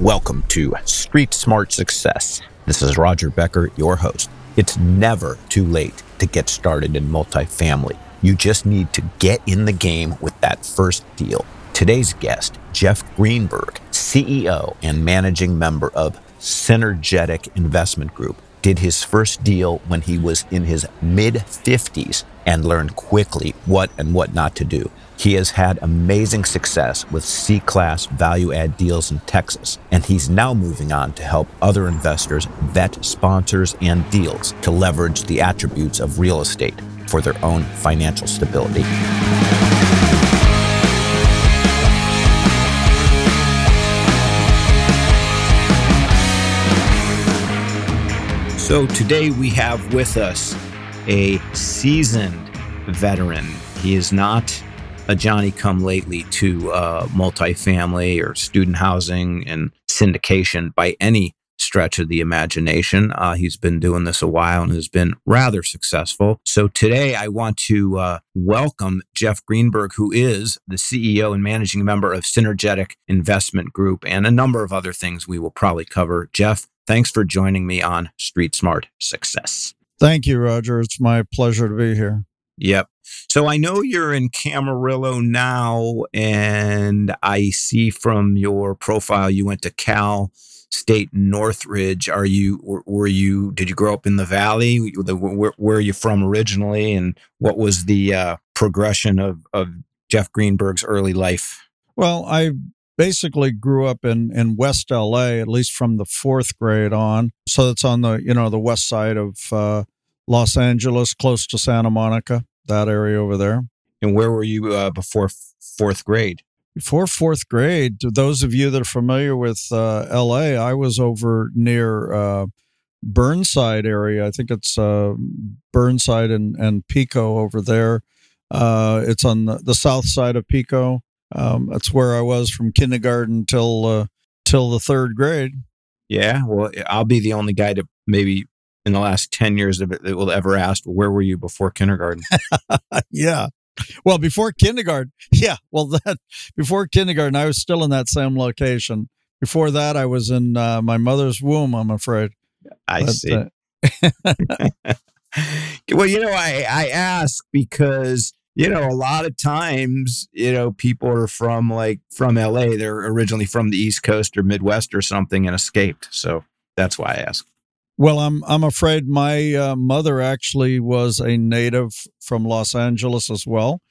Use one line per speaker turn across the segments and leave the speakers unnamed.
Welcome to Street Smart Success. This is Roger Becker, your host. It's never too late to get started in multifamily. You just need to get in the game with that first deal. Today's guest, Jeff Greenberg, CEO and managing member of Synergetic Investment Group, did his first deal when he was in his mid 50s and learned quickly what and what not to do. He has had amazing success with C class value add deals in Texas, and he's now moving on to help other investors vet sponsors and deals to leverage the attributes of real estate for their own financial stability. So today we have with us a seasoned veteran. He is not a Johnny come lately to uh, multifamily or student housing and syndication by any stretch of the imagination. Uh, he's been doing this a while and has been rather successful. So today I want to uh, welcome Jeff Greenberg, who is the CEO and managing member of Synergetic Investment Group and a number of other things we will probably cover. Jeff, thanks for joining me on Street Smart Success.
Thank you, Roger. It's my pleasure to be here.
Yep. So I know you're in Camarillo now, and I see from your profile you went to Cal State Northridge. Are you were you did you grow up in the Valley? Where, where are you from originally, and what was the uh, progression of of Jeff Greenberg's early life?
Well, I basically grew up in in West LA, at least from the fourth grade on. So it's on the you know the west side of uh, Los Angeles, close to Santa Monica that area over there.
And where were you uh, before fourth grade?
Before fourth grade, to those of you that are familiar with uh, LA, I was over near uh, Burnside area. I think it's uh, Burnside and, and Pico over there. Uh, it's on the, the, south side of Pico. Um, that's where I was from kindergarten till uh, till the third grade.
Yeah, well, I'll be the only guy to maybe in the last 10 years of it that will ever ask, where were you before kindergarten?
yeah. Well, before kindergarten. Yeah. Well, that before kindergarten, I was still in that same location. Before that, I was in uh, my mother's womb, I'm afraid.
I but, see. Uh, well, you know, I, I ask because you know, a lot of times, you know, people are from like from LA. They're originally from the East Coast or Midwest or something and escaped. So that's why I ask.
Well, I'm I'm afraid my uh, mother actually was a native from Los Angeles as well.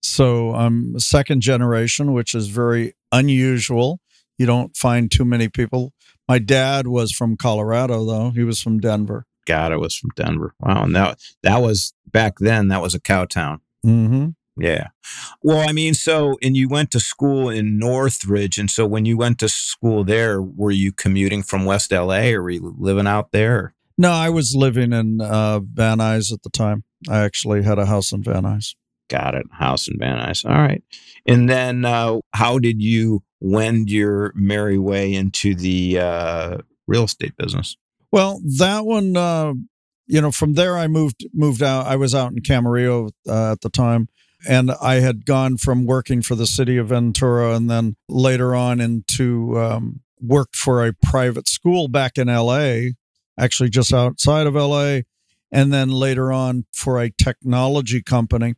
So I'm second generation, which is very unusual. You don't find too many people. My dad was from Colorado, though. He was from Denver.
God, it was from Denver. Wow, and that that was back then. That was a cow town.
Mm-hmm.
Yeah. Well, I mean, so, and you went to school in Northridge. And so when you went to school there, were you commuting from West LA or were you living out there?
No, I was living in uh, Van Nuys at the time. I actually had a house in Van Nuys.
Got it. House in Van Nuys. All right. And then uh, how did you wend your merry way into the uh, real estate business?
Well, that one, uh, you know, from there I moved moved out. I was out in Camarillo uh, at the time and I had gone from working for the city of Ventura and then later on into um, worked for a private school back in LA, actually just outside of LA, and then later on for a technology company.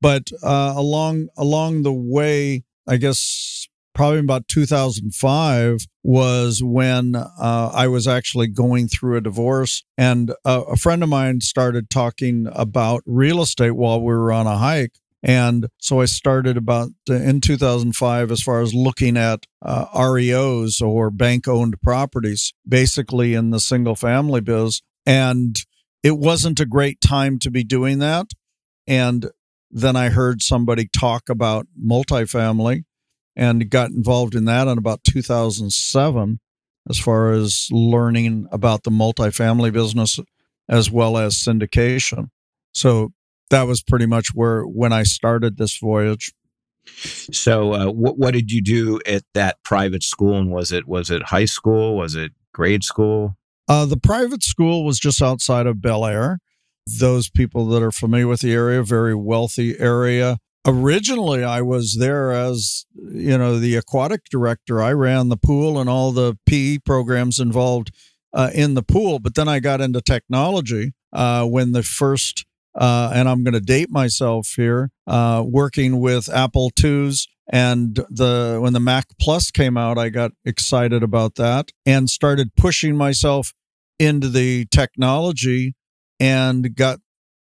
But uh, along along the way, I guess probably about 2005 was when uh, I was actually going through a divorce, and uh, a friend of mine started talking about real estate while we were on a hike. And so I started about in 2005 as far as looking at uh, REOs or bank owned properties, basically in the single family biz. And it wasn't a great time to be doing that. And then I heard somebody talk about multifamily and got involved in that in about 2007 as far as learning about the multifamily business as well as syndication. So that was pretty much where when I started this voyage.
So, uh, what what did you do at that private school? And was it was it high school? Was it grade school?
Uh, the private school was just outside of Bel Air. Those people that are familiar with the area, very wealthy area. originally I was there as you know the aquatic director. I ran the pool and all the PE programs involved uh, in the pool. But then I got into technology uh, when the first uh, and I'm going to date myself here, uh, working with Apple IIs. And the when the Mac Plus came out, I got excited about that and started pushing myself into the technology and got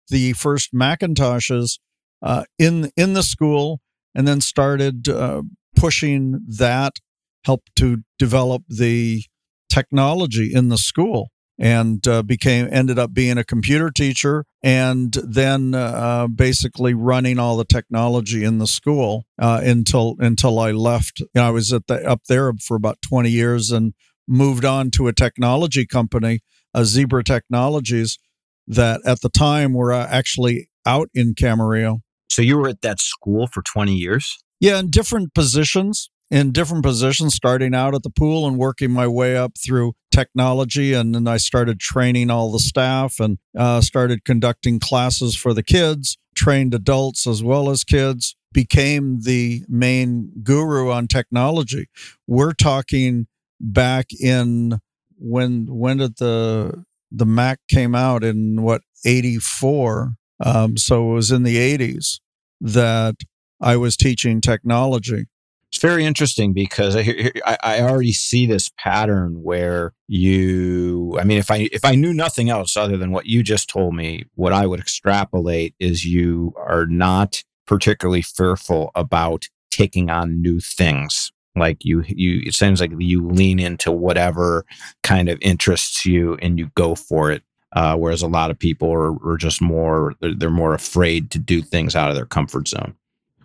the first Macintoshes uh, in in the school, and then started uh, pushing that, helped to develop the technology in the school and uh, became ended up being a computer teacher and then uh, basically running all the technology in the school uh, until until I left. You know, I was at the up there for about 20 years and moved on to a technology company, a Zebra Technologies, that at the time were uh, actually out in Camarillo.
So you were at that school for 20 years?
Yeah, in different positions in different positions, starting out at the pool and working my way up through technology. And then I started training all the staff and uh, started conducting classes for the kids, trained adults as well as kids, became the main guru on technology. We're talking back in when when did the the Mac came out in what 84 um, so it was in the 80s that I was teaching technology
it's very interesting because I, I already see this pattern where you i mean if i if i knew nothing else other than what you just told me what i would extrapolate is you are not particularly fearful about taking on new things. Like you you it seems like you lean into whatever kind of interests you and you go for it uh, whereas a lot of people are, are just more they're, they're more afraid to do things out of their comfort zone.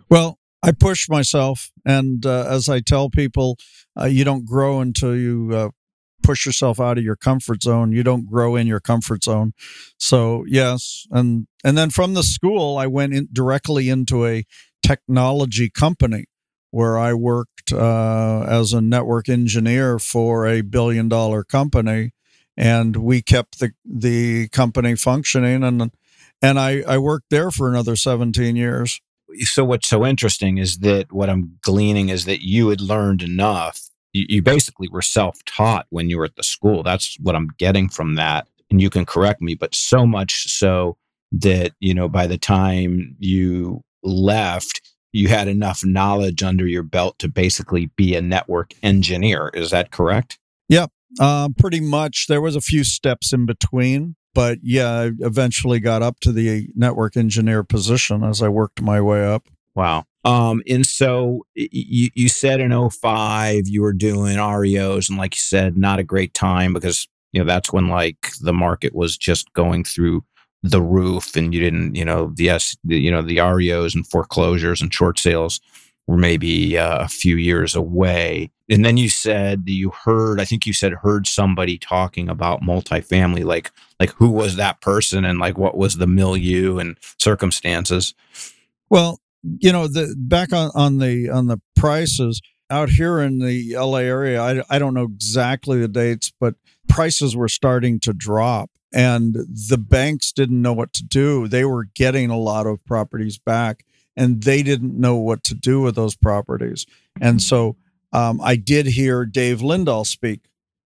Well I push myself, and uh, as I tell people, uh, you don't grow until you uh, push yourself out of your comfort zone. You don't grow in your comfort zone. So yes, and and then from the school, I went in directly into a technology company where I worked uh, as a network engineer for a billion dollar company, and we kept the the company functioning and and I, I worked there for another 17 years
so what's so interesting is that what I'm gleaning is that you had learned enough. You, you basically were self-taught when you were at the school. That's what I'm getting from that. And you can correct me, but so much so that, you know, by the time you left, you had enough knowledge under your belt to basically be a network engineer. Is that correct?
Yep. Uh, pretty much. There was a few steps in between but yeah, I eventually got up to the network engineer position as I worked my way up.
Wow. Um, and so you, you said in 05 you were doing REOs, and like you said, not a great time because you know that's when like the market was just going through the roof, and you didn't, you know, the the, you know, the REOs and foreclosures and short sales maybe uh, a few years away. And then you said you heard, I think you said heard somebody talking about multifamily, like like who was that person and like what was the milieu and circumstances.
Well, you know, the back on, on the on the prices out here in the LA area, I, I don't know exactly the dates, but prices were starting to drop and the banks didn't know what to do. They were getting a lot of properties back and they didn't know what to do with those properties. And so um, I did hear Dave Lindahl speak.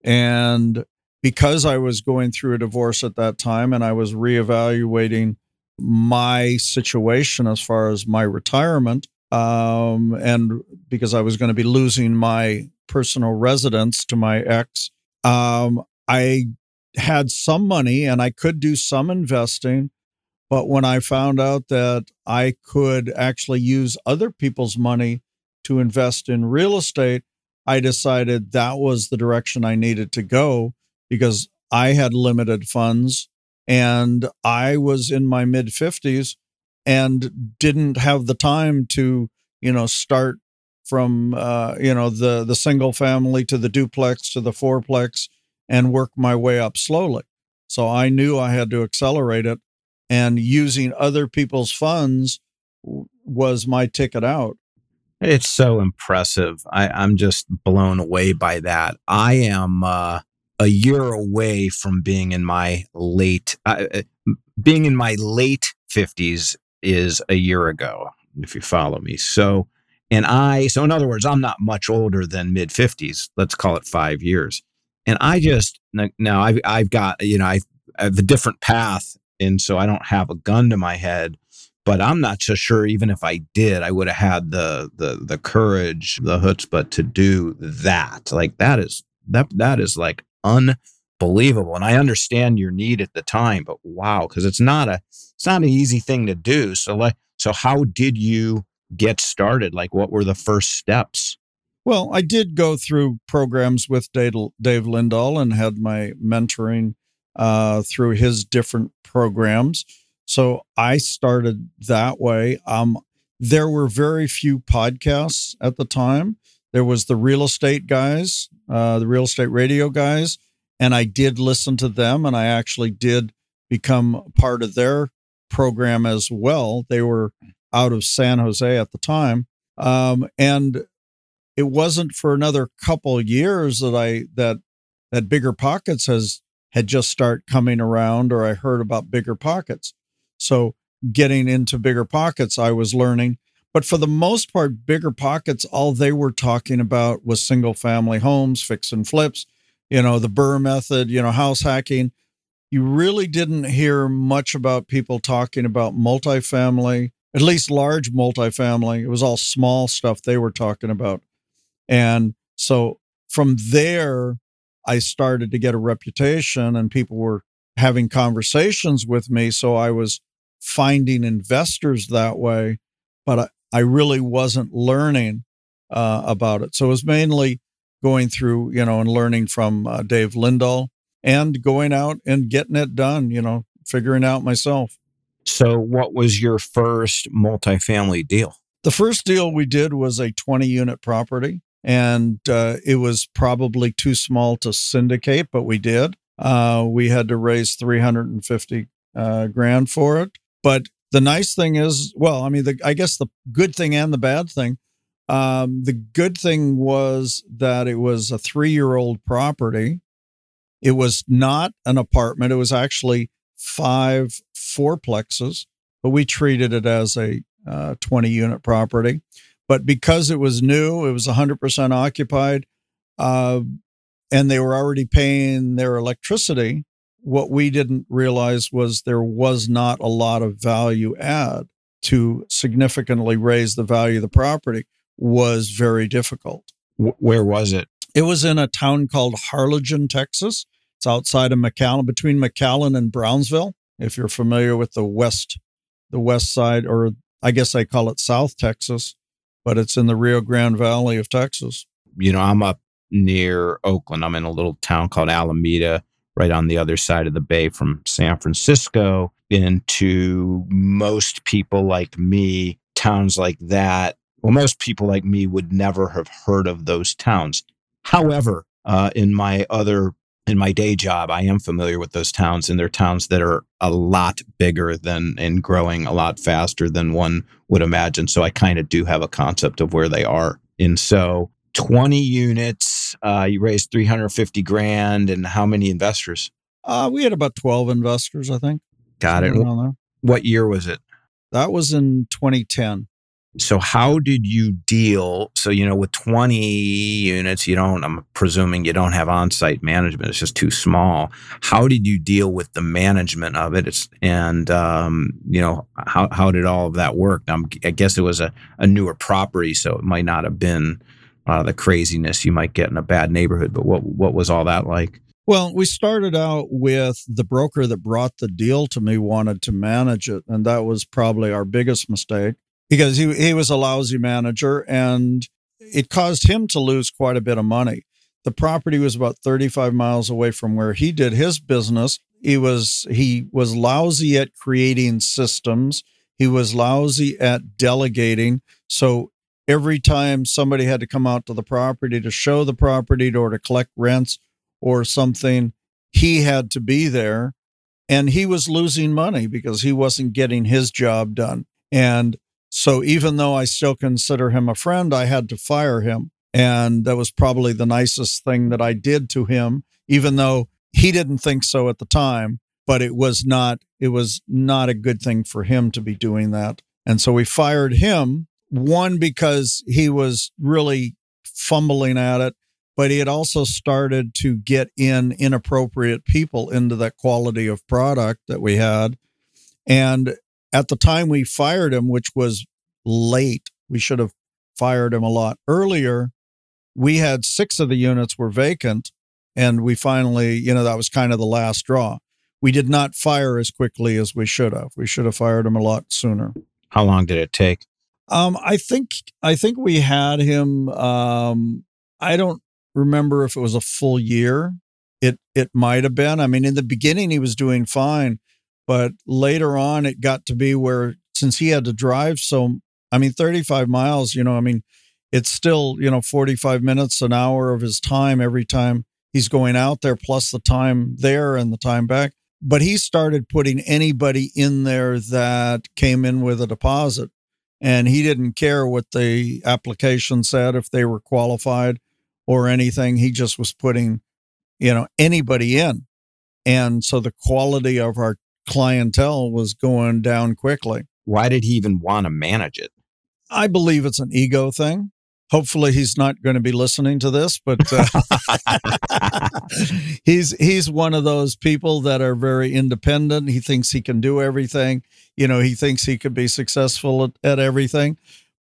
And because I was going through a divorce at that time and I was reevaluating my situation as far as my retirement, um, and because I was going to be losing my personal residence to my ex, um, I had some money and I could do some investing. But when I found out that I could actually use other people's money to invest in real estate, I decided that was the direction I needed to go because I had limited funds and I was in my mid 50s and didn't have the time to, you know, start from uh, you know the the single family to the duplex to the fourplex and work my way up slowly. So I knew I had to accelerate it and using other people's funds was my ticket out.
It's so impressive. I, I'm just blown away by that. I am uh, a year away from being in my late, uh, being in my late fifties is a year ago. if you follow me. So, and I, so in other words, I'm not much older than mid 50s. Let's call it five years. And I just, now I've, I've got, you know, I have a different path. And so I don't have a gun to my head, but I'm not so sure even if I did, I would have had the, the, the courage, the chutzpah to do that. Like that is, that, that is like unbelievable. And I understand your need at the time, but wow, because it's not a, it's not an easy thing to do. So like, so how did you get started? Like, what were the first steps?
Well, I did go through programs with Dave, Lindahl and had my mentoring uh, through his different programs. So I started that way. Um, there were very few podcasts at the time. There was the real estate guys, uh, the real estate radio guys, and I did listen to them, and I actually did become part of their program as well. They were out of San Jose at the time. Um, and it wasn't for another couple years that I that that bigger pockets has had just start coming around or I heard about bigger pockets. So getting into bigger pockets, I was learning. But for the most part, bigger pockets, all they were talking about was single family homes, fix and flips, you know, the BRRRR method, you know, house hacking. You really didn't hear much about people talking about multifamily, at least large multifamily. It was all small stuff they were talking about. And so from there, I started to get a reputation and people were having conversations with me. So I was finding investors that way, but I, I really wasn't learning uh, about it. So it was mainly going through, you know, and learning from uh, Dave Lindahl and going out and getting it done, you know, figuring out myself.
So, what was your first multifamily deal?
The first deal we did was a 20 unit property, and uh, it was probably too small to syndicate, but we did. Uh, we had to raise 350 uh, grand for it. But the nice thing is, well, I mean, the, I guess the good thing and the bad thing. Um, the good thing was that it was a three year old property. It was not an apartment. It was actually five fourplexes, but we treated it as a uh, 20 unit property. But because it was new, it was 100% occupied, uh, and they were already paying their electricity. What we didn't realize was there was not a lot of value add to significantly raise the value of the property was very difficult.
Where was it?
It was in a town called Harlingen, Texas. It's outside of McAllen, between McAllen and Brownsville. If you're familiar with the west, the west side, or I guess I call it South Texas, but it's in the Rio Grande Valley of Texas.
You know, I'm up near Oakland. I'm in a little town called Alameda, right on the other side of the bay from San Francisco. Into most people like me, towns like that. Well, most people like me would never have heard of those towns. However, uh, in my other in my day job, I am familiar with those towns, and they're towns that are a lot bigger than and growing a lot faster than one would imagine. So I kind of do have a concept of where they are. And so 20 units, uh, you raised 350 grand, and how many investors?
Uh, we had about 12 investors, I think.
Got it. What year was it?
That was in 2010.
So how did you deal? So, you know, with 20 units, you don't, I'm presuming you don't have on-site management. It's just too small. How did you deal with the management of it? It's, and, um, you know, how, how did all of that work? I'm, i guess it was a, a newer property, so it might not have been uh, the craziness you might get in a bad neighborhood, but what, what was all that like?
Well, we started out with the broker that brought the deal to me wanted to manage it. And that was probably our biggest mistake because he, he was a lousy manager and it caused him to lose quite a bit of money. The property was about 35 miles away from where he did his business. He was he was lousy at creating systems. He was lousy at delegating. So every time somebody had to come out to the property to show the property or to collect rents or something, he had to be there and he was losing money because he wasn't getting his job done. And so even though I still consider him a friend, I had to fire him. And that was probably the nicest thing that I did to him, even though he didn't think so at the time. But it was not, it was not a good thing for him to be doing that. And so we fired him, one, because he was really fumbling at it, but he had also started to get in inappropriate people into that quality of product that we had. And at the time we fired him, which was late, we should have fired him a lot earlier. We had six of the units were vacant, and we finally, you know, that was kind of the last straw. We did not fire as quickly as we should have. We should have fired him a lot sooner.
How long did it take?
Um, I think I think we had him. Um, I don't remember if it was a full year. It it might have been. I mean, in the beginning he was doing fine, but later on it got to be where since he had to drive so I mean 35 miles, you know, I mean it's still, you know, 45 minutes an hour of his time every time he's going out there plus the time there and the time back. But he started putting anybody in there that came in with a deposit and he didn't care what the application said if they were qualified or anything. He just was putting, you know, anybody in. And so the quality of our clientele was going down quickly.
Why did he even want to manage it?
I believe it's an ego thing. Hopefully, he's not going to be listening to this, but uh, he's he's one of those people that are very independent. He thinks he can do everything. You know, he thinks he could be successful at, at everything,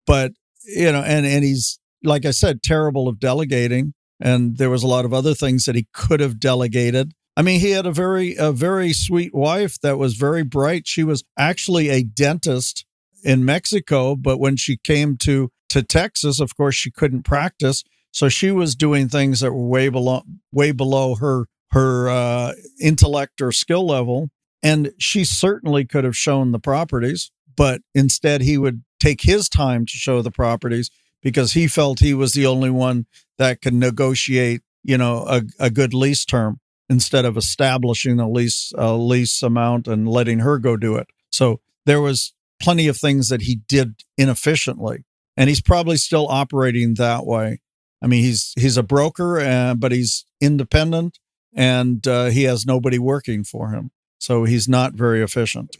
but you know, and and he's like I said, terrible of delegating. And there was a lot of other things that he could have delegated. I mean, he had a very a very sweet wife that was very bright. She was actually a dentist in Mexico, but when she came to to Texas, of course, she couldn't practice, so she was doing things that were way below way below her her uh, intellect or skill level, and she certainly could have shown the properties, but instead he would take his time to show the properties because he felt he was the only one that could negotiate, you know, a, a good lease term instead of establishing a lease a lease amount and letting her go do it. So there was plenty of things that he did inefficiently, and he's probably still operating that way. I mean, he's he's a broker, uh, but he's independent, and uh, he has nobody working for him, so he's not very efficient.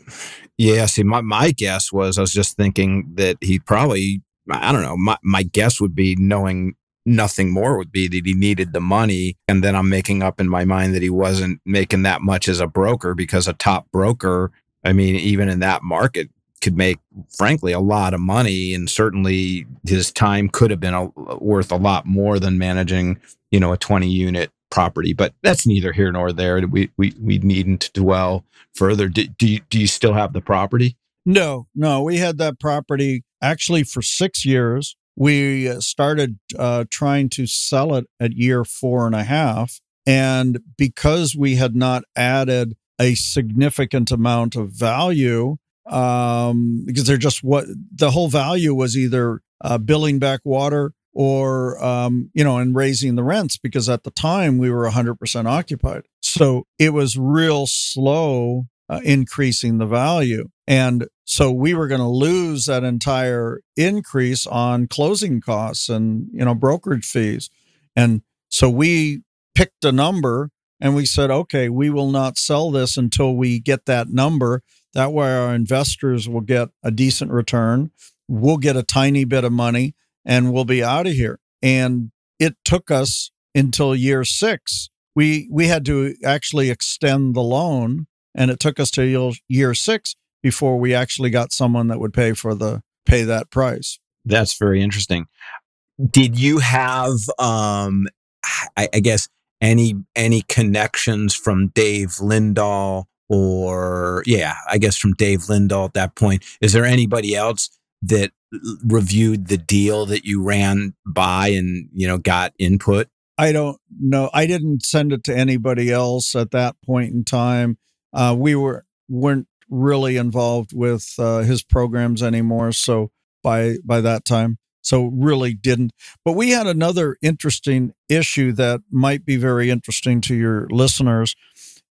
Yeah, see, my my guess was I was just thinking that he probably I don't know. My my guess would be knowing nothing more would be that he needed the money. And then I'm making up in my mind that he wasn't making that much as a broker because a top broker, I mean, even in that market, could make, frankly, a lot of money. And certainly his time could have been a, worth a lot more than managing, you know, a 20 unit property. But that's neither here nor there. We, we, we needn't dwell further. Do, do, you, do you still have the property?
No, no. We had that property actually for six years we started uh, trying to sell it at year four and a half. And because we had not added a significant amount of value, um, because they're just what the whole value was either uh, billing back water or, um, you know, and raising the rents because at the time we were 100% occupied. So it was real slow uh, increasing the value. And so we were going to lose that entire increase on closing costs and, you know, brokerage fees. And so we picked a number and we said, okay, we will not sell this until we get that number. That way our investors will get a decent return. We'll get a tiny bit of money and we'll be out of here. And it took us until year six. We we had to actually extend the loan and it took us to year six before we actually got someone that would pay for the pay that price.
That's very interesting. Did you have, um, I, I guess, any any connections from Dave Lindahl or yeah, I guess from Dave Lindahl at that point? Is there anybody else that reviewed the deal that you ran by and you know got input?
I don't know. I didn't send it to anybody else at that point in time uh, we were weren't really involved with uh, his programs anymore. So by by that time, so really didn't. But we had another interesting issue that might be very interesting to your listeners,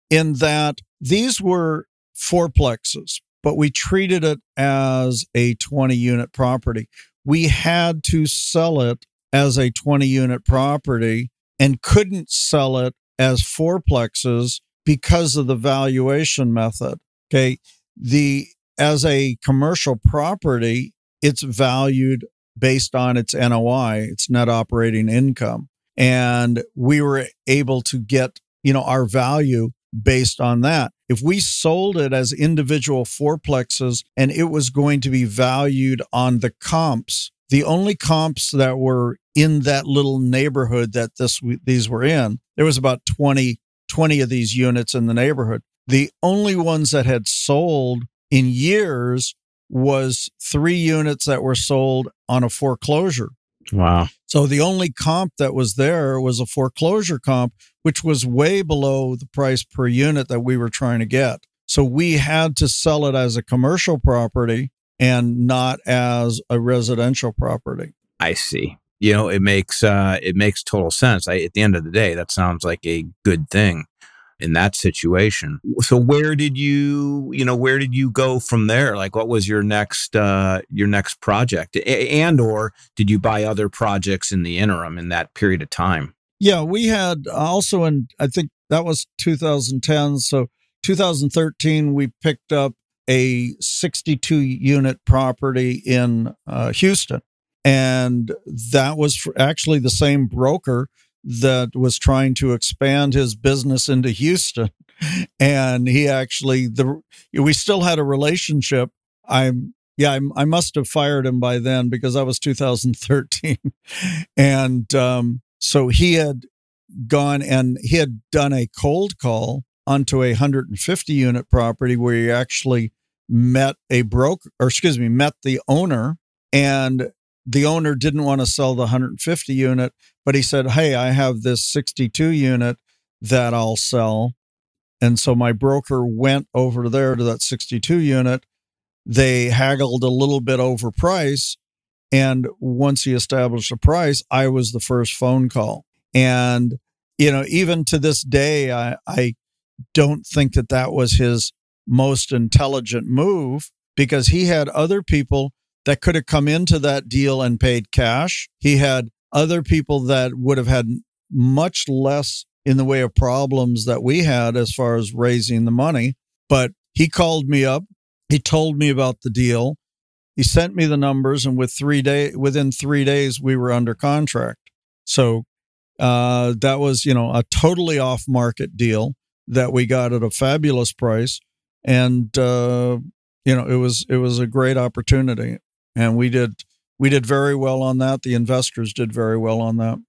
in that these were fourplexes, but we treated it as a 20 unit property. We had to sell it as a 20 unit property and couldn't sell it as fourplexes because of the valuation method. Okay. The as a commercial property, it's valued based on its NOI, its net operating income. And we were able to get, you know, our value based on that. If we sold it as individual fourplexes and it was going to be valued on the comps, the only comps that were in that little neighborhood that this these were in, there was about 20 20 of these units in the neighborhood. The only ones that had sold in years was 3 units that were sold on a foreclosure.
Wow.
So the only comp that was there was a foreclosure comp, which was way below the price per unit that we were trying to get. So we had to sell it as a commercial property and not as a residential property.
I see. You know, it makes uh, it makes total sense. I, at the end of the day, that sounds like a good thing in that situation. So where did you, you know, where did you go from there? Like what was your next uh your next project? And or did you buy other projects in the interim in that period of time?
Yeah, we had also in I think that was 2010, so 2013 we picked up a 62 unit property in uh, Houston and that was actually the same broker that was trying to expand his business into Houston. And he actually the we still had a relationship. I'm yeah, I'm, i must have fired him by then because that was 2013. and um, so he had gone and he had done a cold call onto a 150 unit property where he actually met a broker or excuse me, met the owner and the owner didn't want to sell the 150 unit, but he said, Hey, I have this 62 unit that I'll sell. And so my broker went over there to that 62 unit. They haggled a little bit over price. And once he established a price, I was the first phone call. And, you know, even to this day, I, I don't think that that was his most intelligent move because he had other people that could have come into that deal and paid cash. He had other people that would have had much less in the way of problems that we had as far as raising the money. But he called me up. He told me about the deal. He sent me the numbers, and with three day within three days, we were under contract. So uh, that was, you know, a totally off market deal that we got at a fabulous price, and uh, you know, it was it was a great opportunity and we did we did very well on that. The investors did very well on that.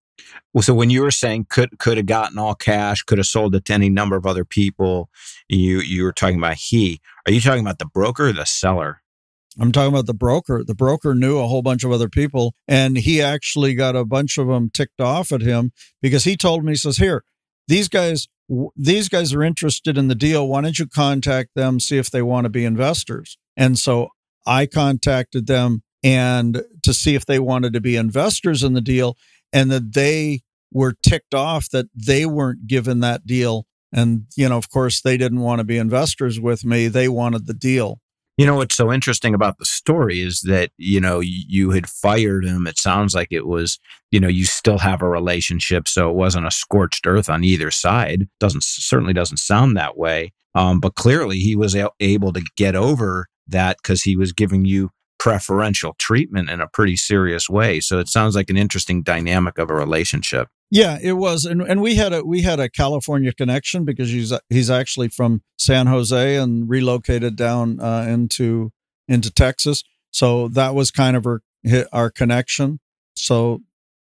Well, so when you were saying could could have gotten all cash, could have sold it to any number of other people, you you were talking about he. Are you talking about the broker or the seller?
I'm talking about the broker. The broker knew a whole bunch of other people, and he actually got a bunch of them ticked off at him because he told me, he says, "Here, these guys, these guys are interested in the deal. Why don't you contact them, see if they want to be investors?" And so I contacted them and to see if they wanted to be investors in the deal and that they were ticked off that they weren't given that deal. And you know of course they didn't want to be investors with me. They wanted the deal.
You know what's so interesting about the story is that you know you had fired him. It sounds like it was you know you still have a relationship so it wasn't a scorched earth on either side. Doesn't certainly doesn't sound that way. Um, but clearly he was able to get over that because he was giving you preferential treatment in a pretty serious way. So it sounds like an interesting dynamic of a relationship.
Yeah, it was, and and we had a we had a California connection because he's he's actually from San Jose and relocated down uh, into into Texas. So that was kind of our our connection. So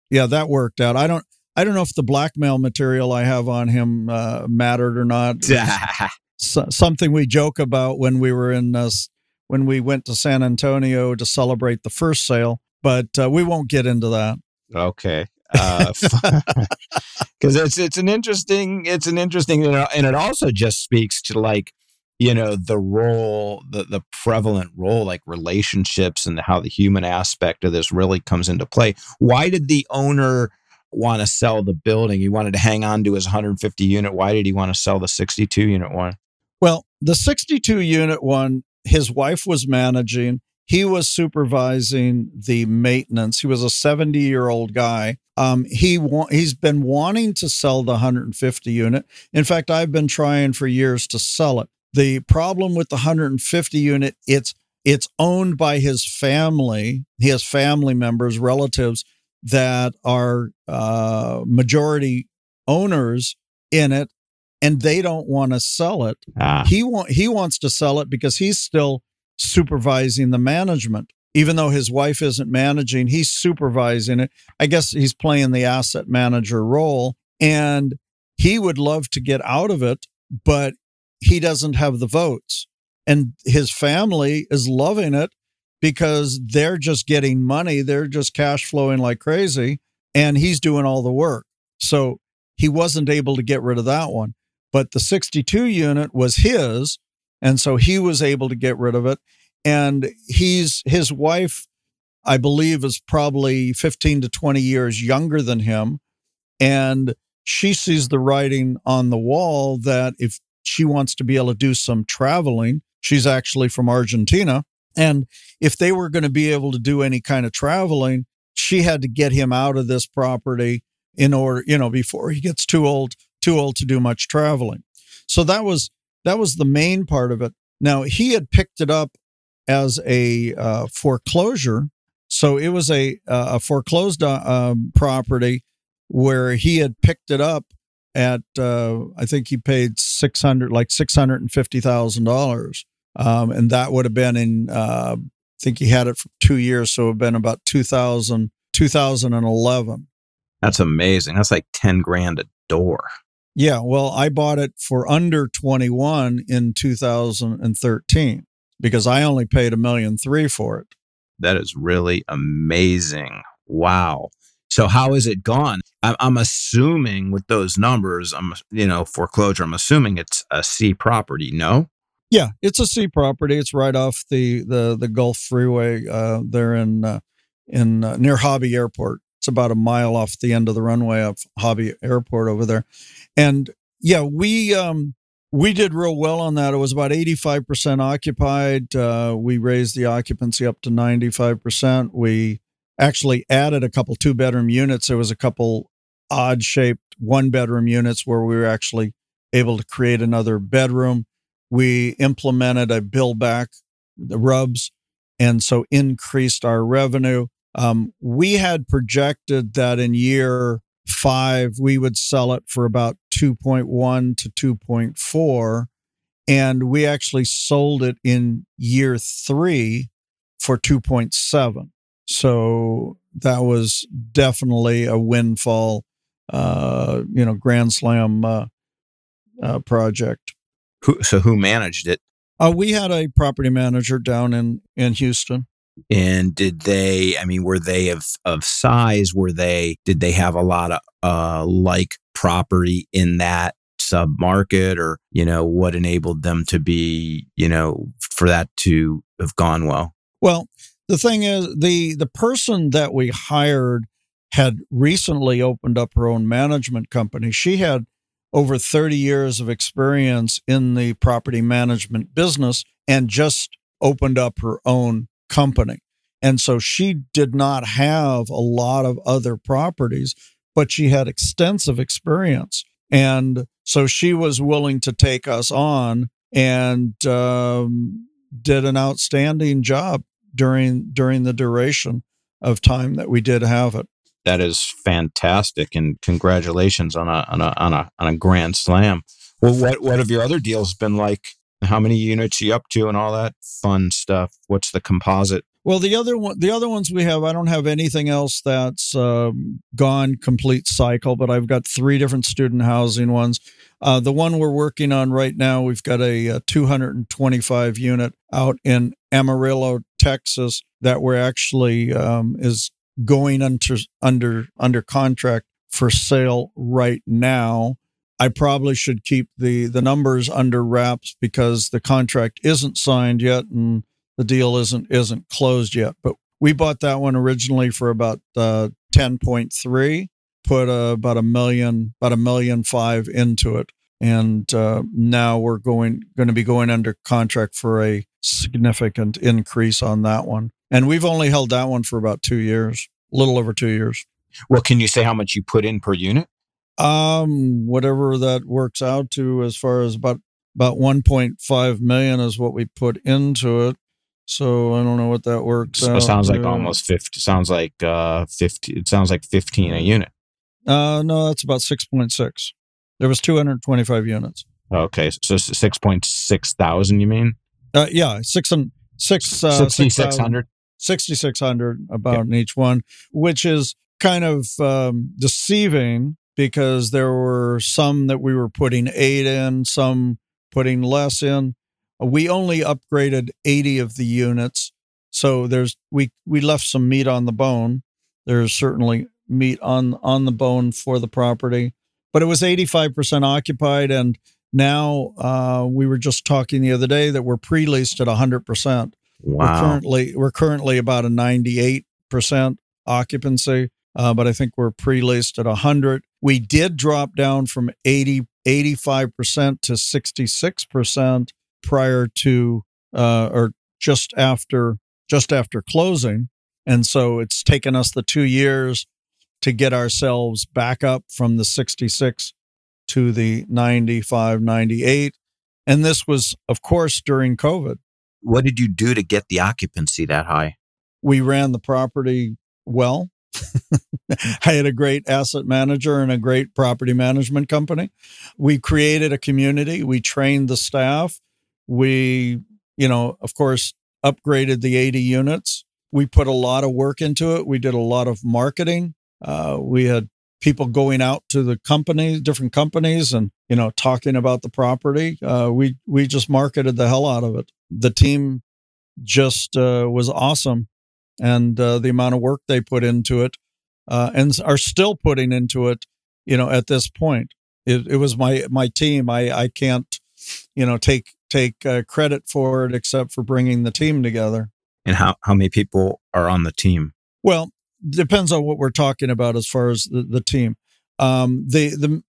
yeah, that worked out. I don't I don't know if the blackmail material I have on him uh, mattered or not. something we joke about when we were in uh, when we went to San Antonio to celebrate the first sale, but uh, we won't get into that.
Okay. because uh, it's it's an interesting it's an interesting and it also just speaks to like you know the role the the prevalent role like relationships and how the human aspect of this really comes into play why did the owner want to sell the building he wanted to hang on to his 150 unit why did he want to sell the 62 unit one
well the 62 unit one his wife was managing. He was supervising the maintenance. He was a 70 year old guy. Um, he wa- he's been wanting to sell the 150 unit. In fact, I've been trying for years to sell it. The problem with the 150 unit, it's it's owned by his family. He has family members, relatives that are uh, majority owners in it, and they don't want to sell it.
Ah.
He want he wants to sell it because he's still supervising the management. Even though his wife isn't managing, he's supervising it. I guess he's playing the asset manager role, and he would love to get out of it, but he doesn't have the votes. And his family is loving it because they're just getting money. They're just cash flowing like crazy. And he's doing all the work. So he wasn't able to get rid of that one. But the 62 unit was his. And so he was able to get rid of it. And he's his wife, I believe, is probably 15 to 20 years younger than him. And she sees the writing on the wall that if she wants to be able to do some traveling, she's actually from Argentina. And if they were going to be able to do any kind of traveling, she had to get him out of this property in order, you know, before he gets too old, too old to do much traveling. So that was that was the main part of it. Now he had picked it up as a uh, foreclosure, so it was a a foreclosed uh, um, property where he had picked it up at uh, I think he paid six hundred like six hundred and fifty thousand dollars, um, and that would have been in uh, I think he had it for two years, so it would have been about 2000, 2011.
That's amazing. That's like 10 grand a door.
Yeah, well, I bought it for under 21 in 2013 because I only paid a million three for it.
That is really amazing. Wow. So how is it gone? I'm, I'm assuming with those numbers, I'm you know foreclosure. I'm assuming it's a C property. No.
Yeah, it's a C property. It's right off the the the Gulf Freeway. Uh, there in uh, in uh, near Hobby Airport. It's about a mile off the end of the runway of Hobby Airport over there, and yeah, we um, we did real well on that. It was about eighty five percent occupied. Uh, we raised the occupancy up to ninety five percent. We actually added a couple two bedroom units. There was a couple odd shaped one bedroom units where we were actually able to create another bedroom. We implemented a bill back the RUBS and so increased our revenue. Um, we had projected that in year five we would sell it for about 2.1 to 2.4 and we actually sold it in year three for 2.7 so that was definitely a windfall, uh, you know, grand slam uh, uh, project.
Who, so who managed it?
Uh, we had a property manager down in in Houston.
And did they? I mean, were they of of size? Were they? Did they have a lot of uh, like property in that sub market, or you know, what enabled them to be, you know, for that to have gone well?
Well, the thing is the the person that we hired had recently opened up her own management company she had over 30 years of experience in the property management business and just opened up her own company and so she did not have a lot of other properties but she had extensive experience and so she was willing to take us on and um, did an outstanding job during during the duration of time that we did have it.
That is fantastic, and congratulations on a on a on a on a grand slam. Well, what what have your other deals been like? How many units you up to, and all that fun stuff? What's the composite?
Well, the other one, the other ones we have, I don't have anything else that's um, gone complete cycle, but I've got three different student housing ones. Uh, the one we're working on right now, we've got a, a 225 unit out in Amarillo, Texas, that we're actually um, is going under under under contract for sale right now. I probably should keep the the numbers under wraps because the contract isn't signed yet and the deal isn't isn't closed yet. But we bought that one originally for about uh, ten point three put a, about a million, about a million five into it. And uh, now we're going going to be going under contract for a significant increase on that one. And we've only held that one for about two years, a little over two years.
Well, can you say how much you put in per unit?
Um, whatever that works out to, as far as about about 1.5 million is what we put into it. So I don't know what that works
So sounds like
to.
almost 50. Sounds like uh 50. It sounds like 15 a unit.
Uh, no, that's about 6.6. There was 225 units.
Okay, so 6.6 thousand. You mean
Uh, yeah, six and six. Uh,
6,600?
6,600 about in each one, which is kind of um, deceiving because there were some that we were putting eight in, some putting less in. We only upgraded 80 of the units. So there's we we left some meat on the bone. There's certainly meat on on the bone for the property, but it was 85% occupied and now uh, we were just talking the other day that we're pre-leased at 100%. We're
Wow.
currently we're currently about a 98% occupancy, uh, but I think we're pre-leased at 100. We did drop down from 80 85% to 66% prior to uh, or just after just after closing. And so it's taken us the 2 years to get ourselves back up from the 66 to the 95 98 and this was of course during covid
What did you do to get the occupancy that high?
we ran the property well. I had a great asset manager and a great property management company. We created a community, we trained the staff. We, you know, of course, upgraded the 80 units. We put a lot of work into it. We did a lot of marketing. Uh, we had people going out to the companies, different companies, and you know, talking about the property. Uh, we we just marketed the hell out of it. The team just uh, was awesome, and uh, the amount of work they put into it, uh, and are still putting into it. You know, at this point, it, it was my my team. I I can't, you know, take take uh, credit for it except for bringing the team together.
And how, how many people are on the team?
Well, depends on what we're talking about as far as the, the team. Um, the the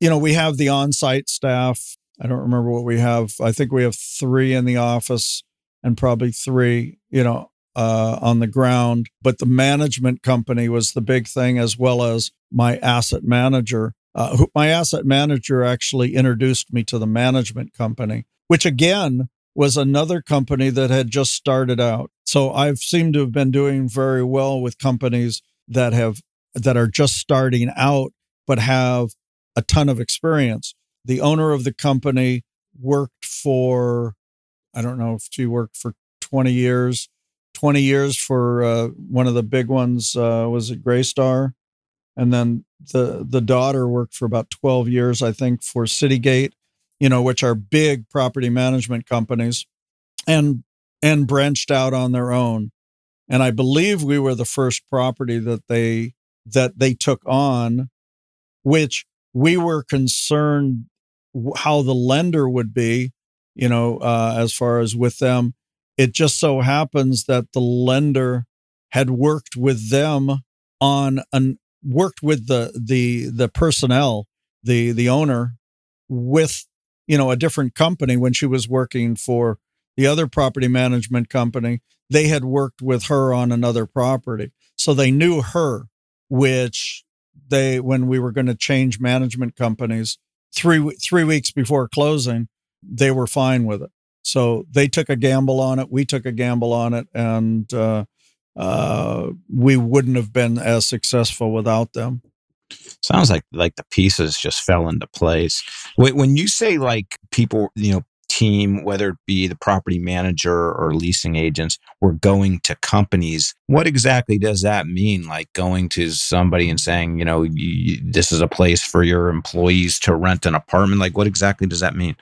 you know we have the on-site staff. I don't remember what we have. I think we have three in the office and probably three, you know, uh, on the ground. But the management company was the big thing, as well as my asset manager. Uh, who, my asset manager actually introduced me to the management company, which again was another company that had just started out. So I've seemed to have been doing very well with companies that have that are just starting out but have a ton of experience. The owner of the company worked for I don't know if she worked for 20 years, 20 years for uh, one of the big ones uh, was it Greystar and then the the daughter worked for about 12 years I think for Citygate, you know, which are big property management companies and and branched out on their own. And I believe we were the first property that they that they took on, which we were concerned how the lender would be, you know, uh, as far as with them. It just so happens that the lender had worked with them on an worked with the the the personnel, the the owner, with you know a different company when she was working for the other property management company, they had worked with her on another property. So they knew her, which they, when we were going to change management companies three, three weeks before closing, they were fine with it. So they took a gamble on it. We took a gamble on it. And, uh, uh, we wouldn't have been as successful without them.
Sounds like like the pieces just fell into place. When you say like people, you know, team, whether it be the property manager or leasing agents, were going to companies, what exactly does that mean? Like going to somebody and saying, you know, you- this is a place for your employees to rent an apartment. Like, what exactly does that mean?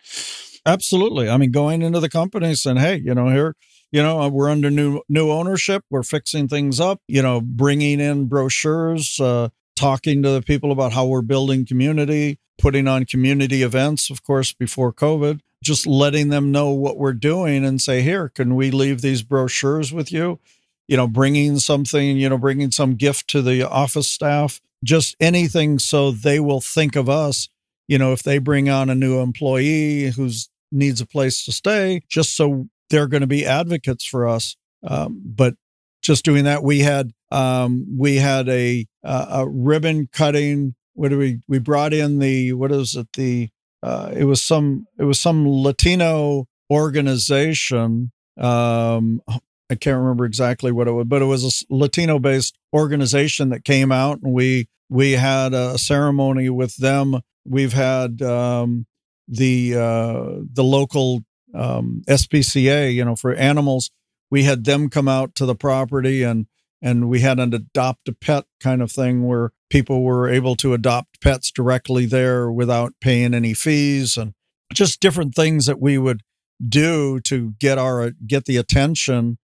Absolutely. I mean, going into the companies and hey, you know, here, you know, uh, we're under new new ownership. We're fixing things up. You know, bringing in brochures, uh, talking to the people about how we're building community, putting on community events. Of course, before COVID, just letting them know what we're doing and say, here, can we leave these brochures with you? You know, bringing something, you know, bringing some gift to the office staff, just anything so they will think of us. You know, if they bring on a new employee who's needs a place to stay, just so they're going to be advocates for us. Um, but just doing that, we had um, we had a a ribbon cutting. What do we we brought in the what is it the uh, it was some it was some Latino organization. Um, I can't remember exactly what it was, but it was a Latino based organization that came out, and we we had a ceremony with them. We've had um, the uh, the local um, SPCA, you know, for animals. We had them come out to the property and and we had an adopt a pet kind of thing where people were able to adopt pets directly there without paying any fees and just different things that we would do to get our get the attention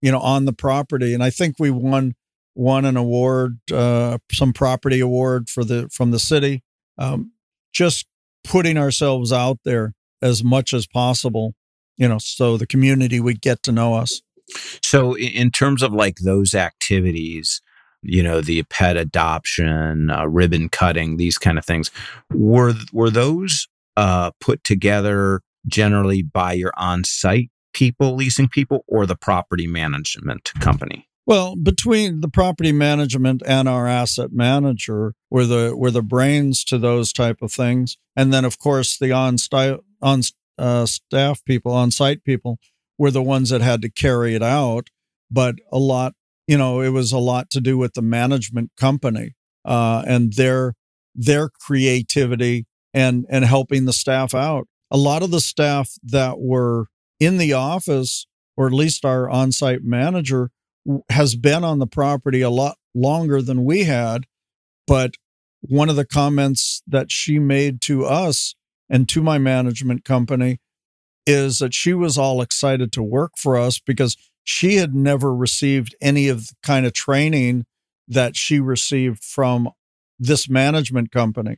you know on the property and i think we won won an award uh, some property award for the from the city um, just putting ourselves out there as much as possible you know so the community would get to know us
so, in terms of like those activities, you know, the pet adoption, uh, ribbon cutting, these kind of things, were were those uh, put together generally by your on-site people, leasing people, or the property management company?
Well, between the property management and our asset manager were the were the brains to those type of things, and then of course the on site on uh, staff people, on site people were the ones that had to carry it out. But a lot, you know, it was a lot to do with the management company uh, and their their creativity and and helping the staff out. A lot of the staff that were in the office, or at least our on-site manager, has been on the property a lot longer than we had. But one of the comments that she made to us and to my management company is that she was all excited to work for us because she had never received any of the kind of training that she received from this management company.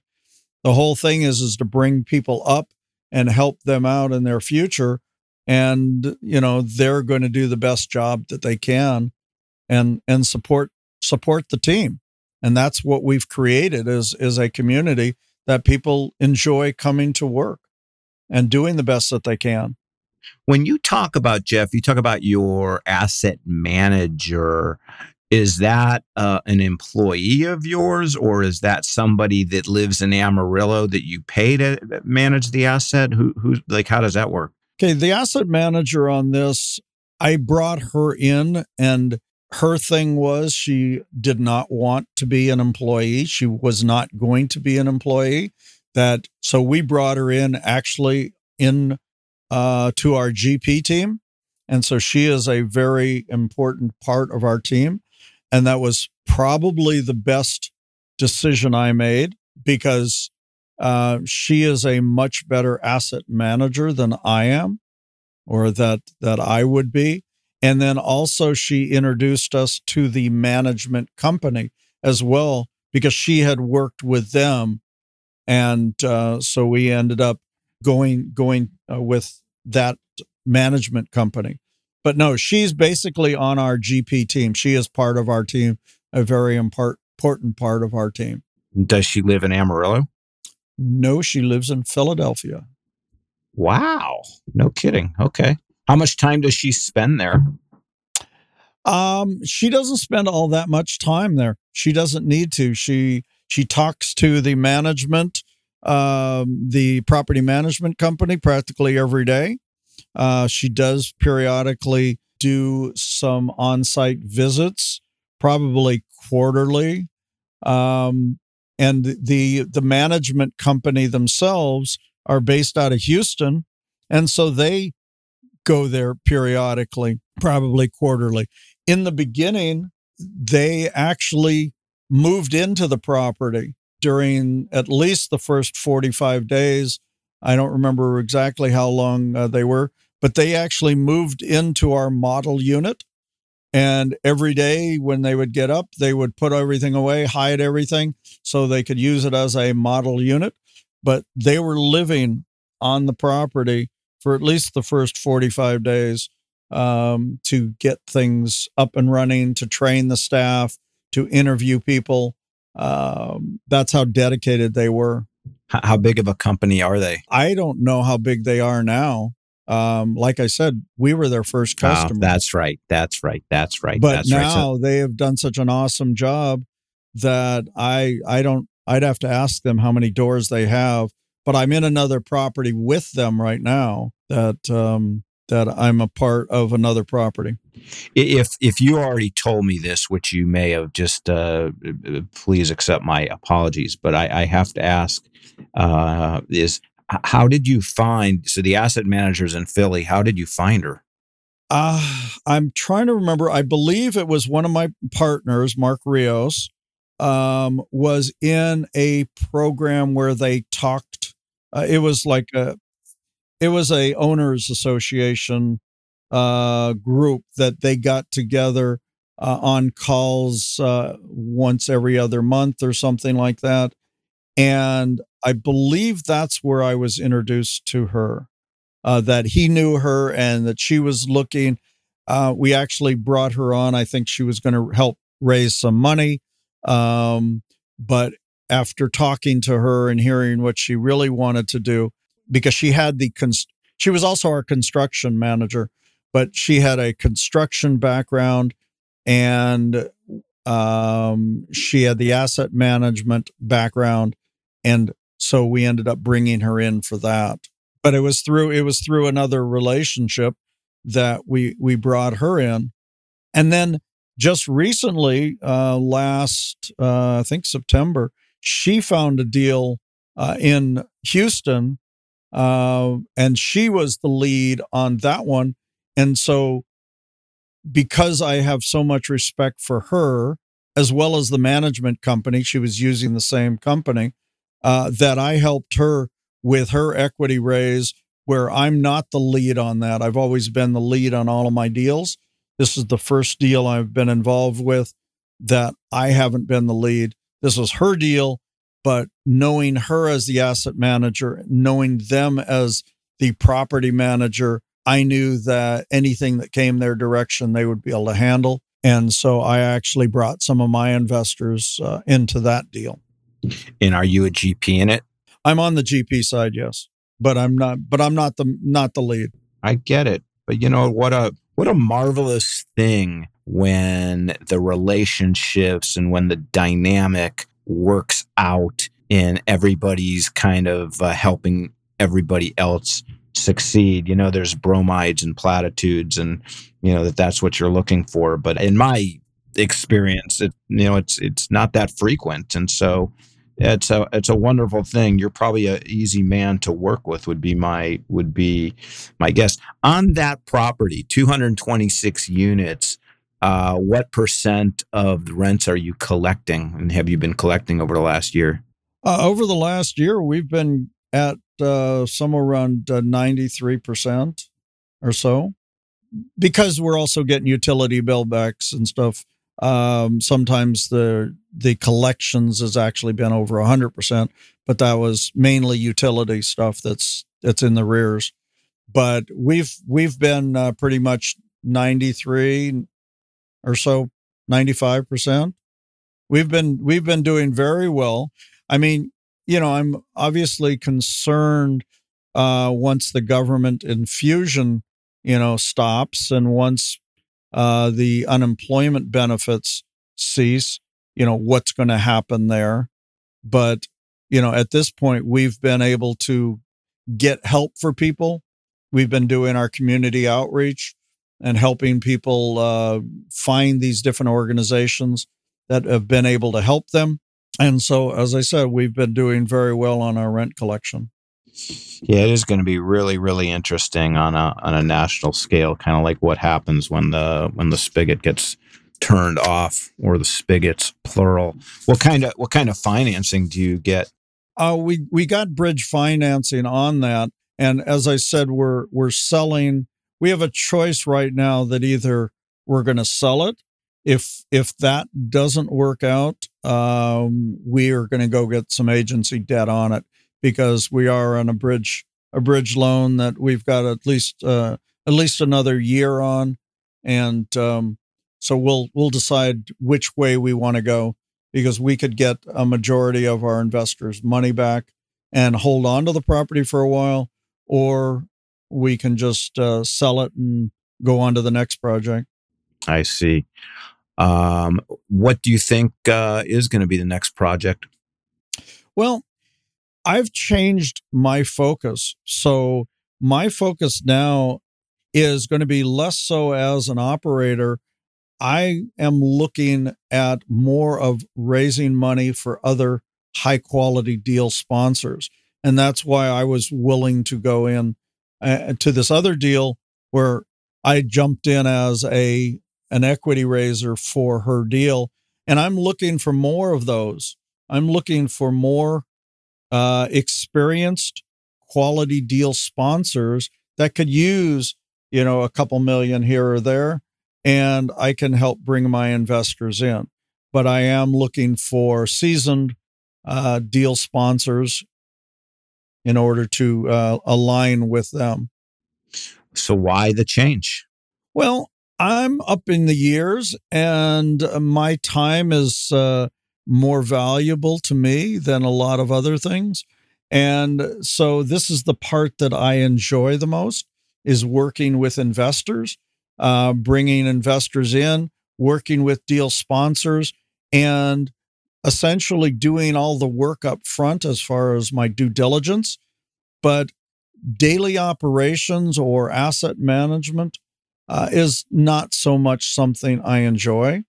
The whole thing is is to bring people up and help them out in their future and you know they're going to do the best job that they can and and support support the team. And that's what we've created is is a community that people enjoy coming to work and doing the best that they can.
When you talk about Jeff, you talk about your asset manager. Is that uh, an employee of yours, or is that somebody that lives in Amarillo that you pay to manage the asset? Who, who, like, how does that work?
Okay, the asset manager on this, I brought her in, and her thing was she did not want to be an employee. She was not going to be an employee that so we brought her in actually in uh, to our GP team, and so she is a very important part of our team, and that was probably the best decision I made because uh, she is a much better asset manager than I am, or that that I would be. And then also she introduced us to the management company as well because she had worked with them and uh, so we ended up going going uh, with that management company. But no, she's basically on our GP team. She is part of our team, a very important part of our team.
Does she live in Amarillo?
No, she lives in Philadelphia.
Wow. No kidding. Okay. How much time does she spend there?
Um, she doesn't spend all that much time there. She doesn't need to. She she talks to the management, um, the property management company practically every day. Uh, she does periodically do some on site visits, probably quarterly. Um, and the the management company themselves are based out of Houston, and so they go there periodically, probably quarterly. In the beginning, they actually moved into the property during at least the first 45 days. I don't remember exactly how long uh, they were, but they actually moved into our model unit. And every day when they would get up, they would put everything away, hide everything so they could use it as a model unit. But they were living on the property for at least the first 45 days um, to get things up and running, to train the staff, to interview people. Um, that's how dedicated they were.
How big of a company are they?
I don't know how big they are now. Um, like I said, we were their first ah, customer.
Oh, that's right. That's right. That's right.
But
that's
now
right.
So, they have done such an awesome job that I I don't I'd have to ask them how many doors they have, but I'm in another property with them right now that um, that I'm a part of another property.
If if you already told me this, which you may have, just uh, please accept my apologies. But I, I have to ask: uh, is how did you find so the asset managers in Philly? How did you find her?
Uh, I'm trying to remember. I believe it was one of my partners, Mark Rios, um, was in a program where they talked. Uh, it was like a, it was a owners association uh, group that they got together uh, on calls uh, once every other month or something like that, and I believe that's where I was introduced to her uh, that he knew her and that she was looking. Uh, we actually brought her on. I think she was going to help raise some money. Um, but after talking to her and hearing what she really wanted to do, because she had the, const- she was also our construction manager, but she had a construction background and um, she had the asset management background. And so we ended up bringing her in for that but it was through it was through another relationship that we we brought her in and then just recently uh last uh i think september she found a deal uh in houston uh and she was the lead on that one and so because i have so much respect for her as well as the management company she was using the same company uh that i helped her with her equity raise where I'm not the lead on that. I've always been the lead on all of my deals. This is the first deal I've been involved with that I haven't been the lead. This was her deal, but knowing her as the asset manager, knowing them as the property manager, I knew that anything that came their direction, they would be able to handle. And so I actually brought some of my investors uh, into that deal.
And are you a GP in it?
I'm on the GP side, yes, but I'm not. But I'm not the not the lead.
I get it, but you know what a what a marvelous thing when the relationships and when the dynamic works out and everybody's kind of uh, helping everybody else succeed. You know, there's bromides and platitudes, and you know that that's what you're looking for. But in my experience, it you know it's it's not that frequent, and so it's a it's a wonderful thing. You're probably an easy man to work with. Would be my would be my guess on that property. 226 units. Uh, what percent of the rents are you collecting, and have you been collecting over the last year?
Uh, over the last year, we've been at uh, somewhere around uh, 93 percent or so, because we're also getting utility bill backs and stuff um, sometimes the the collections has actually been over 100%, but that was mainly utility stuff that's that's in the rears. But we've we've been uh, pretty much 93 or so, 95%. We've been we've been doing very well. I mean, you know, I'm obviously concerned uh, once the government infusion, you know, stops and once uh, the unemployment benefits cease, you know, what's going to happen there. But, you know, at this point, we've been able to get help for people. We've been doing our community outreach and helping people uh, find these different organizations that have been able to help them. And so, as I said, we've been doing very well on our rent collection.
Yeah, it is going to be really, really interesting on a on a national scale. Kind of like what happens when the when the spigot gets turned off, or the spigots plural. What kind of what kind of financing do you get?
Uh, we we got bridge financing on that, and as I said, we're we're selling. We have a choice right now that either we're going to sell it. If if that doesn't work out, um, we are going to go get some agency debt on it because we are on a bridge a bridge loan that we've got at least uh, at least another year on, and um, so we'll we'll decide which way we want to go because we could get a majority of our investors' money back and hold on to the property for a while, or we can just uh, sell it and go on to the next project.
I see. Um, what do you think uh, is going to be the next project?
Well, I've changed my focus. So my focus now is going to be less so as an operator. I am looking at more of raising money for other high quality deal sponsors. And that's why I was willing to go in uh, to this other deal where I jumped in as a an equity raiser for her deal. And I'm looking for more of those. I'm looking for more uh, experienced quality deal sponsors that could use, you know, a couple million here or there, and I can help bring my investors in. But I am looking for seasoned uh, deal sponsors in order to uh, align with them.
So, why the change?
Well, I'm up in the years, and my time is uh, more valuable to me than a lot of other things. And so, this is the part that I enjoy the most: is working with investors, uh, bringing investors in, working with deal sponsors, and essentially doing all the work up front as far as my due diligence. But daily operations or asset management uh, is not so much something I enjoy.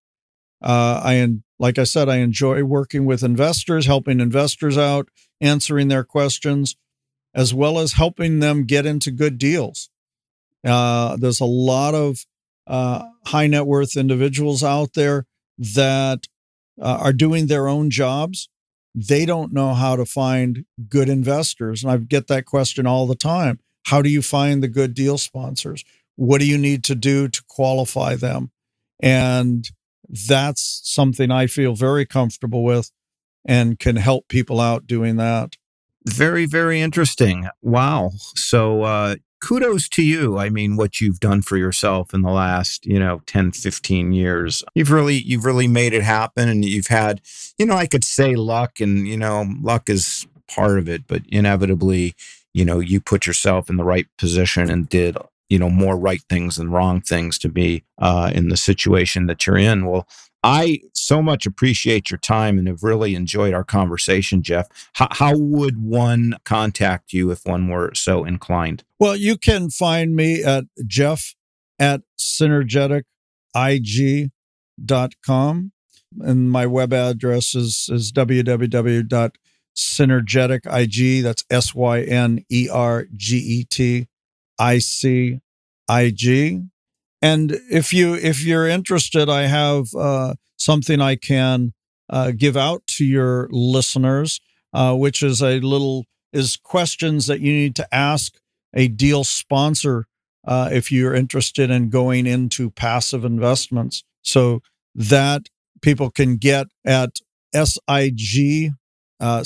Uh, I like I said, I enjoy working with investors, helping investors out, answering their questions, as well as helping them get into good deals. Uh, there's a lot of uh, high net worth individuals out there that uh, are doing their own jobs. They don't know how to find good investors. And I get that question all the time. How do you find the good deal sponsors? What do you need to do to qualify them? And that's something I feel very comfortable with and can help people out doing that.
Very, very interesting. Wow. So, uh, kudos to you. I mean, what you've done for yourself in the last, you know, 10, 15 years. You've really, you've really made it happen. And you've had, you know, I could say luck and, you know, luck is part of it, but inevitably, you know, you put yourself in the right position and did you know more right things than wrong things to be uh, in the situation that you're in well i so much appreciate your time and have really enjoyed our conversation jeff. How, would one contact you if one were so inclined?
Well you can find me at jeff at synergetic.ig.com and my web address is, is www.synergetic.ig that's s-y-n-e-r-g-e-t ICIG. And if you if you're interested, I have uh, something I can uh, give out to your listeners, uh, which is a little is questions that you need to ask a deal sponsor uh, if you're interested in going into passive investments. So that people can get at sigcre uh,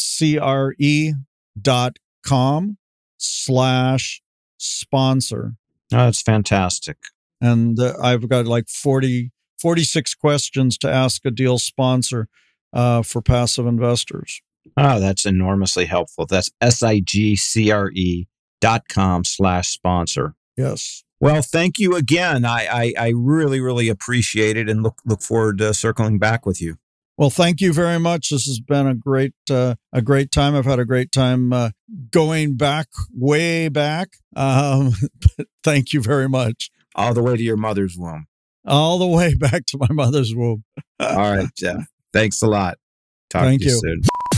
dot com slash sponsor.
Oh, that's fantastic.
And uh, I've got like 40, 46 questions to ask a deal sponsor uh, for passive investors.
Oh, that's enormously helpful. That's S-I-G-C-R-E dot com slash sponsor.
Yes.
Well, thank you again. I, I, I really, really appreciate it and look, look forward to circling back with you.
Well, thank you very much. This has been a great uh, a great time. I've had a great time uh, going back way back. Um, but thank you very much.
All the way to your mother's womb.
All the way back to my mother's womb.
All right, Jeff. Thanks a lot. Talk thank to you, you. soon.